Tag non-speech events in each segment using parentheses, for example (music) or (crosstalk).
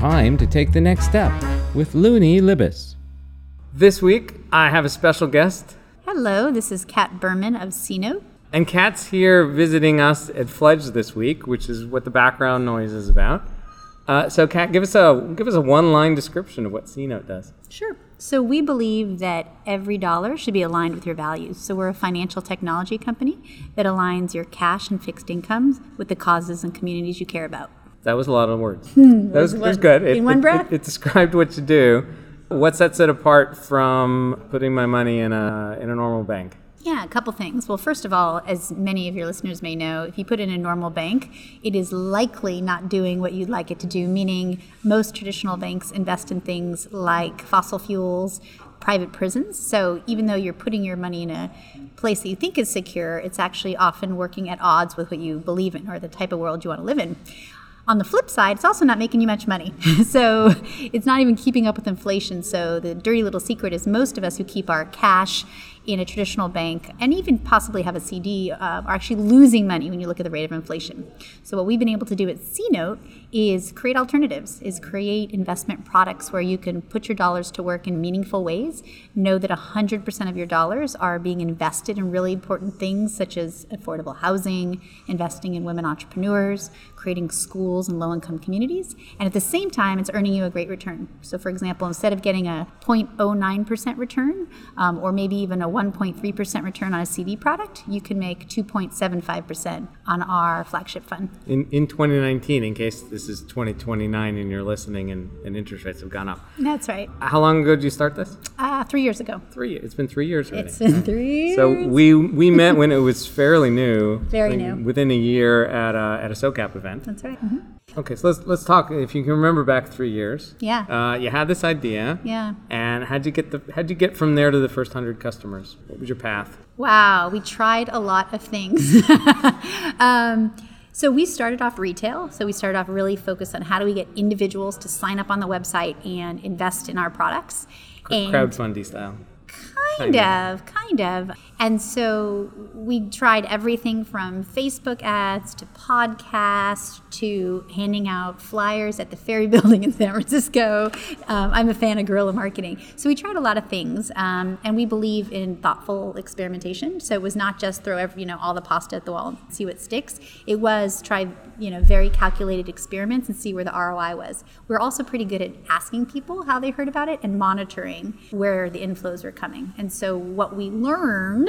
Time to take the next step with Luni Libes. This week, I have a special guest, Hello, this is Cat Berman of CNote. and Cat's here visiting us at Fledge this week, which is what the background noise is about. Uh, so, Cat, give us a give us a one-line description of what CNote does. Sure. So we believe that every dollar should be aligned with your values. So we're a financial technology company that aligns your cash and fixed incomes with the causes and communities you care about. That was a lot of words. Hmm. that was, was good. in one it, breath? It, it described what you do. What sets it apart from putting my money in a in a normal bank? Yeah, a couple things. Well, first of all, as many of your listeners may know, if you put in a normal bank, it is likely not doing what you'd like it to do, meaning most traditional banks invest in things like fossil fuels, private prisons. So even though you're putting your money in a place that you think is secure, it's actually often working at odds with what you believe in or the type of world you want to live in. On the flip side, it's also not making you much money. (laughs) so it's not even keeping up with inflation. So the dirty little secret is most of us who keep our cash in a traditional bank and even possibly have a CD uh, are actually losing money when you look at the rate of inflation. So what we've been able to do at CNote is create alternatives, is create investment products where you can put your dollars to work in meaningful ways, know that 100% of your dollars are being invested in really important things such as affordable housing, investing in women entrepreneurs, creating schools and low-income communities, and at the same time it's earning you a great return. So for example, instead of getting a 0.09% return um, or maybe even a 1.3% return on a CD product, you can make 2.75% on our flagship fund. In in 2019, in case this is 2029 and you're listening and, and interest rates have gone up. That's right. How long ago did you start this? Uh, three years ago. Three. It's been three years already. It's been three years. So we we met when it was fairly new. Very like new. Within a year at a at a SoCap event. That's right. Mhm. Okay, so let's let's talk. If you can remember back three years. Yeah. Uh, you had this idea. Yeah. And how'd you get the how'd you get from there to the first hundred customers? What was your path? Wow, we tried a lot of things. (laughs) um, so we started off retail. So we started off really focused on how do we get individuals to sign up on the website and invest in our products. And Crowdfundy style. Kind of, kind of. And so we tried everything from Facebook ads to podcasts to handing out flyers at the Ferry (laughs) Building in San Francisco. Um, I'm a fan of guerrilla marketing. So we tried a lot of things, um, and we believe in thoughtful experimentation. So it was not just throw every, you know all the pasta at the wall and see what sticks. It was try you know very calculated experiments and see where the ROI was. We're also pretty good at asking people how they heard about it and monitoring where the inflows were coming. And so what we learned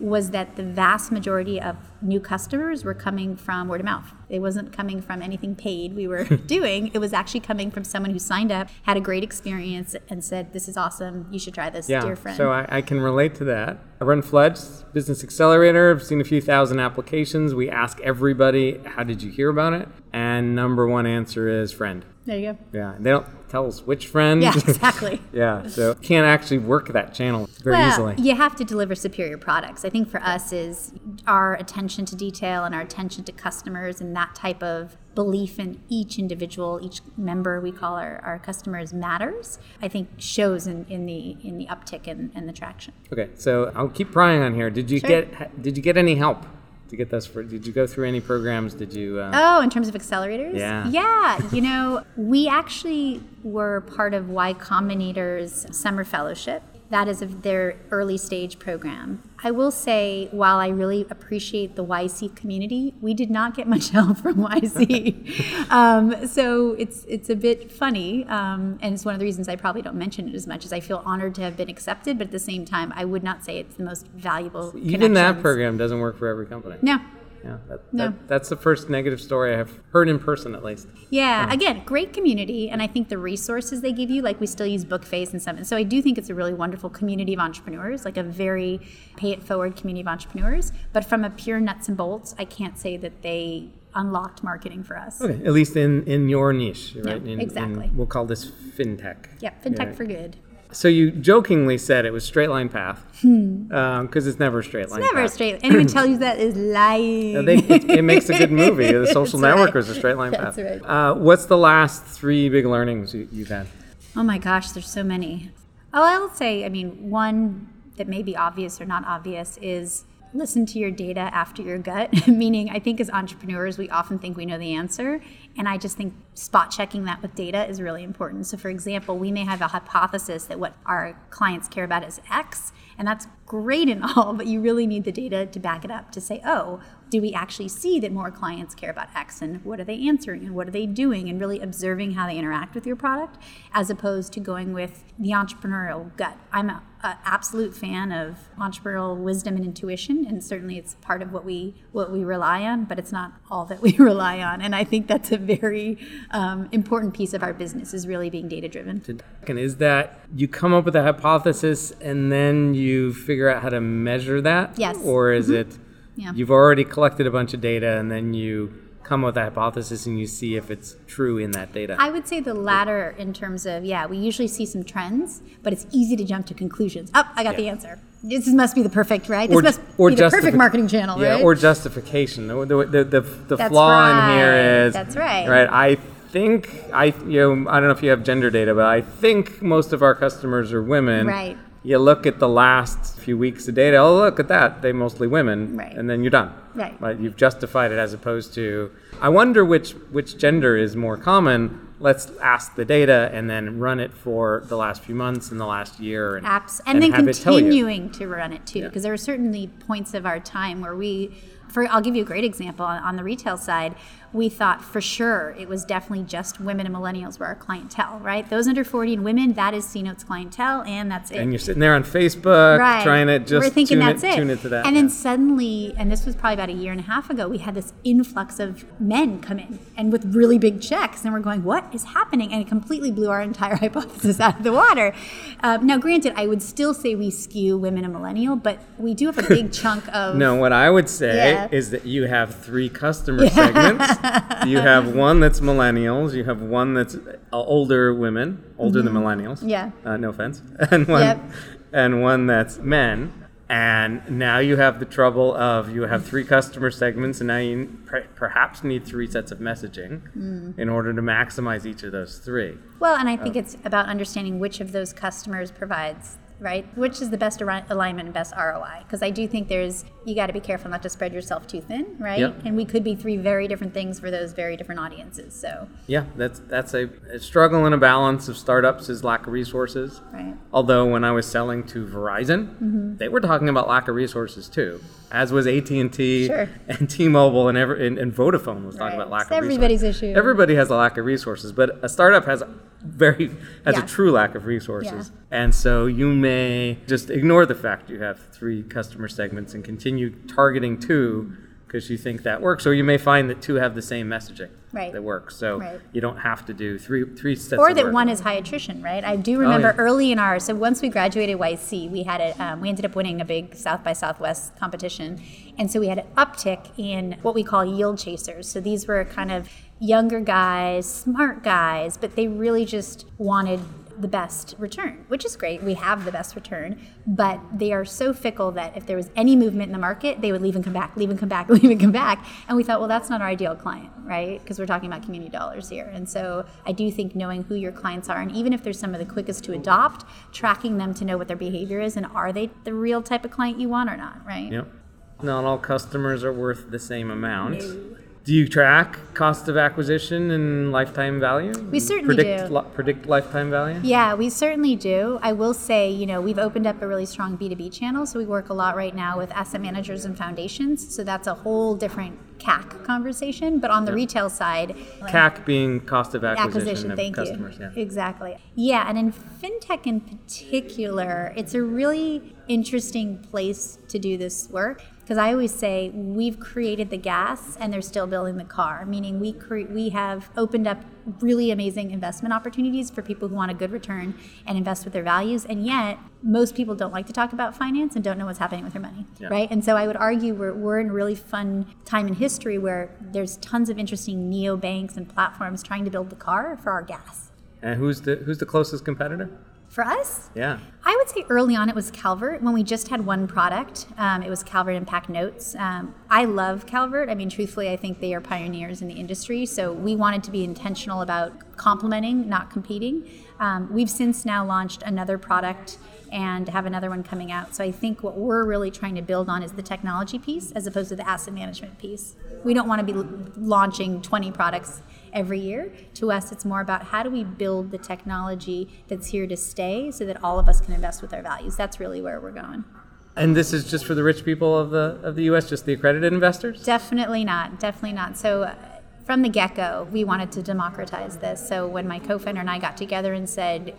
was that the vast majority of new customers were coming from word of mouth. It wasn't coming from anything paid we were (laughs) doing. It was actually coming from someone who signed up, had a great experience, and said, "This is awesome. You should try this, Yeah. dear friend." So I, I can relate to that. I run Fledge Business Accelerator. I've seen a few thousand applications. We ask everybody, "How did you hear about it?" And number one answer is friend. There you go. Yeah. They don't tell us which friend. Yeah, (laughs) exactly. yeah. So can't actually work that channel very well, easily. You have to deliver superior products. I think for us is our attention to detail and our attention to customers and that type of belief in each individual, each member we call our, our customers matters. I think shows in, in the in the uptick and, and the traction. Okay, so I'll keep prying on here. Did you Sure. get Did you get any help to get this? For did you go through any programs? Did you? Uh, Oh, in terms of accelerators? Yeah. Yeah. (laughs) You know, we actually were part of Y Combinator's summer fellowship. That is of their early stage program. I will say, while I really appreciate the YC community, we did not get much (laughs) help from YC. (laughs) um, so it's it's a bit funny, um, and it's one of the reasons I probably don't mention it as much as I feel honored to have been accepted. But at the same time, I would not say it's the most valuable. even that program doesn't work for every company. No, Yeah, that, No. that, that's the first negative story I have heard in person, at least. Yeah, again, great community, and I think the resources they give you, like we still use Bookface and some, so I do think it's a really wonderful community of entrepreneurs, like a very pay it forward community of entrepreneurs. But from a pure nuts and bolts, I can't say that they unlocked marketing for us. Okay, at least in in your niche, right? In- in- exactly. we'll call this fintech. Yeah, fintech Yeah. for good. So you jokingly said it was straight line path because it's never a straight line. Hmm. Never path. straight. Anyone tell you that is (clears throat) lying. They, it, it makes a good movie. The (laughs) Social That's Network right. was a straight line path. That's right. Uh, what's the last three big learnings you, you've had? Oh my gosh, there's so many. Oh, I'll say, I mean, one that may be obvious or not obvious is listen to your data after your gut. (laughs) Meaning, I think as entrepreneurs, we often think we know the answer. And I just think spot checking that with data is really important. So, for example, we may have a hypothesis that what our clients care about is X, and that's great and (laughs) all, but you really need the data to back it up to say, oh, do we actually see that more clients care about X and what are they answering and what are they doing and really observing how they interact with your product as opposed to going with the entrepreneurial gut. I'm an absolute fan of entrepreneurial wisdom and intuition and certainly it's part of what we what we rely on, but it's not all that we (laughs) rely on. And I think that's a very um, important piece of our business is really being data driven. And is that you come up with a hypothesis and then you figure out how to measure that? Yes. Or is mm-hmm. it Yeah. you've already collected a bunch of data and then you come up with a hypothesis and you see if it's true in that data? I would say the latter in terms of, yeah, we usually see some trends, but it's easy to jump to conclusions. Oh, I got the answer. This must be the perfect, right? This Or- must or be the perfect marketing channel, yeah, right? or justification. The, the, the, the, the flaw in here is That's right. Right. I think I you know I don't know if you have gender data, but I think most of our customers are women. Right. You look at the last few weeks of data. Oh, look at that. They mostly women. Right. And then you're done. Right. But you've justified it as opposed to. I wonder which which gender is more common. Let's ask the data and then run it for the last few months and the last year. And, Apps, and, then have it tell you. continuing to run it too, because there are certainly points of our time where we, for I'll give you a great example on, on the retail side. We thought for sure it was definitely just women and millennials were our clientele, right? Those under 40 and women, that is CNote's clientele, and that's it. And you're sitting there on Facebook right. trying to just We're thinking tune, that's it, it. tune it to that. And yeah. then suddenly, and this was probably about a year and a half ago, we had this influx of men come in and with really big checks, and we're going, "What is happening?" And it completely blew our entire (laughs) hypothesis out of the water. Um, now, granted, I would still say we skew women and millennial, but we do have a big (laughs) chunk of No, what I would say Yeah. is that you have three customer segments. You have one that's millennials. You have one that's uh, older women, older than millennials. Mm-hmm. Yeah. Uh, no offense. (laughs) And one, Yep. and one that's men. And now you have the trouble of you have three customer segments, and now you per- perhaps need three sets of messaging Mm. in order to maximize each of those three. Well, and I think it's about understanding which of those customers provides, right? Which is the best ar- alignment and best ROI? Because I do think there's, you got to be careful not to spread yourself too thin, right? Yep. And we could be three very different things for those very different audiences. So, Yeah, that's that's a, a struggle and a balance of startups is lack of resources. right. Although when I was selling to Verizon, Mm-hmm. they were talking about lack of resources too, as was AT and T Sure. and T-Mobile and, every, and, and Vodafone was talking Right. about lack of resources. It's of everybody's resources. issue. Everybody has a lack of resources, but a startup has very has Yeah. a true lack of resources, Yeah. and so you may just ignore the fact you have three customer segments and continue targeting two because you think that works, or you may find that two have the same messaging Right. that works. So Right. you don't have to do three three sets. Or that work. one is high attrition, right? I do remember Oh, yeah. early in our so once we graduated YC, we had a um, we ended up winning a big South by Southwest competition, and so we had an uptick in what we call yield chasers. So these were kind of younger guys, smart guys, but they really just wanted the best return, which is great. We have the best return, but they are so fickle that if there was any movement in the market, they would leave and come back, leave and come back, (laughs) leave and come back. And we thought, well, that's not our ideal client, right? Because we're talking about community dollars here. And so I do think knowing who your clients are, and even if they're some of the quickest to adopt, tracking them to know what their behavior is and are they the real type of client you want or not, right? Yep. Not all customers are worth the same amount. Do you track cost of acquisition and lifetime value? We certainly predict, do. li- predict lifetime value? Yeah, we certainly do. I will say, you know, we've opened up a really strong B2B channel. So we work a lot right now with asset managers and foundations. So that's a whole different CAC conversation. But on the retail side, CAC being cost of acquisition, acquisition, of thank customers. you. Yeah. Exactly. Yeah, and in fintech in particular, it's a really interesting place to do this work because I always say we've created the gas and they're still building the car, meaning we cre- we have opened up really amazing investment opportunities for people who want a good return and invest with their values, and yet most people don't like to talk about finance and don't know what's happening with their money, Yeah. right? And so I would argue we're, we're in a really fun time in history where there's tons of interesting neo banks and platforms trying to build the car for our gas. And who's the who's the closest competitor? For us, Yeah. I would say early on it was Calvert when we just had one product. Um, it was Calvert Impact Notes. Um, I love Calvert. I mean, truthfully, I think they are pioneers in the industry. So we wanted to be intentional about complementing, not competing. Um, we've since now launched another product and have another one coming out. So I think what we're really trying to build on is the technology piece as opposed to the asset management piece. We don't want to be l- launching 20 products every year. To us, it's more about how do we build the technology that's here to stay so that all of us can invest with our values. That's really where we're going. And this is just for the rich people of the of the U.S., just the accredited investors. Definitely not. Definitely not. So, from the get go, we wanted to democratize this. So, when my co founder and I got together and said,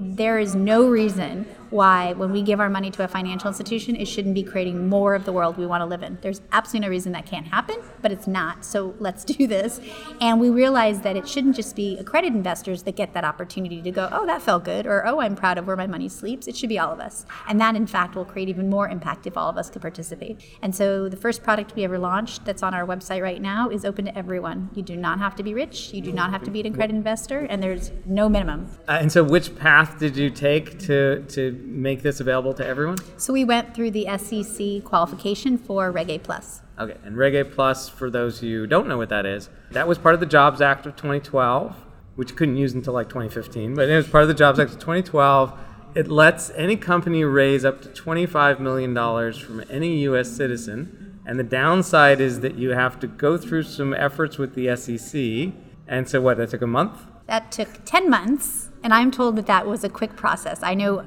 there is no reason why, when we give our money to a financial institution, it shouldn't be creating more of the world we want to live in. There's absolutely no reason that can't happen, but it's not. So let's (laughs) do this. And we realized that it shouldn't just be accredited investors that get that opportunity to go, oh, that felt good, or oh, I'm proud of where my money sleeps. It should be all of us. And that, in fact, will create even more impact if all of us could participate. And so the first product we ever launched that's on our website right now is open to everyone. You do not have to be rich, you do not have to be an accredited investor, and there's no minimum. Uh, and so, which path did you take to to make this available to everyone? So we went through the SEC qualification for Reg A Plus. Okay, and Reg A Plus, for those who don't know what that is, that was part of the Jobs Act of 2012, which you couldn't use until like 2015, but it was part of the Jobs Act of 2012. It lets any company raise up to $25 million from any U.S. citizen. And the downside is that you have to go through some efforts with the SEC. And so, what, that took a month? That took 10 months, and I'm told that that was a quick process. I know,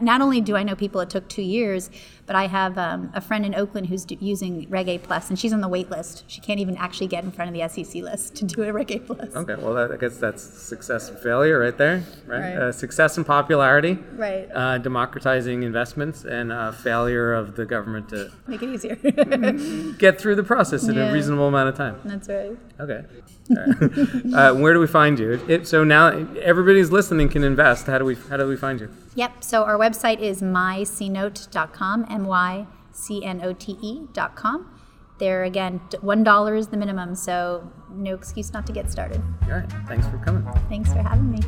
not only do I know people it took two years, but I have um, a friend in Oakland who's d- using Reg A Plus, and she's on the wait list. She can't even actually get in front of the SEC list to do a Reg A Plus. Okay, well, that, I guess that's success and failure right there, right? Right. Uh, success and popularity, Right. uh, democratizing investments, and uh, failure of the government to (laughs) Make it easier. (laughs) get through the process in Yeah. a reasonable amount of time. That's right. Okay. All right. (laughs) uh, where do we find you? It, so now everybody's listening can invest. How do we how do we find you? Yep. So our website is mycnote.com, M Y C N O T E.com. There again, $1 is the minimum, so no excuse not to get started. All right. Thanks for coming. Thanks for having me.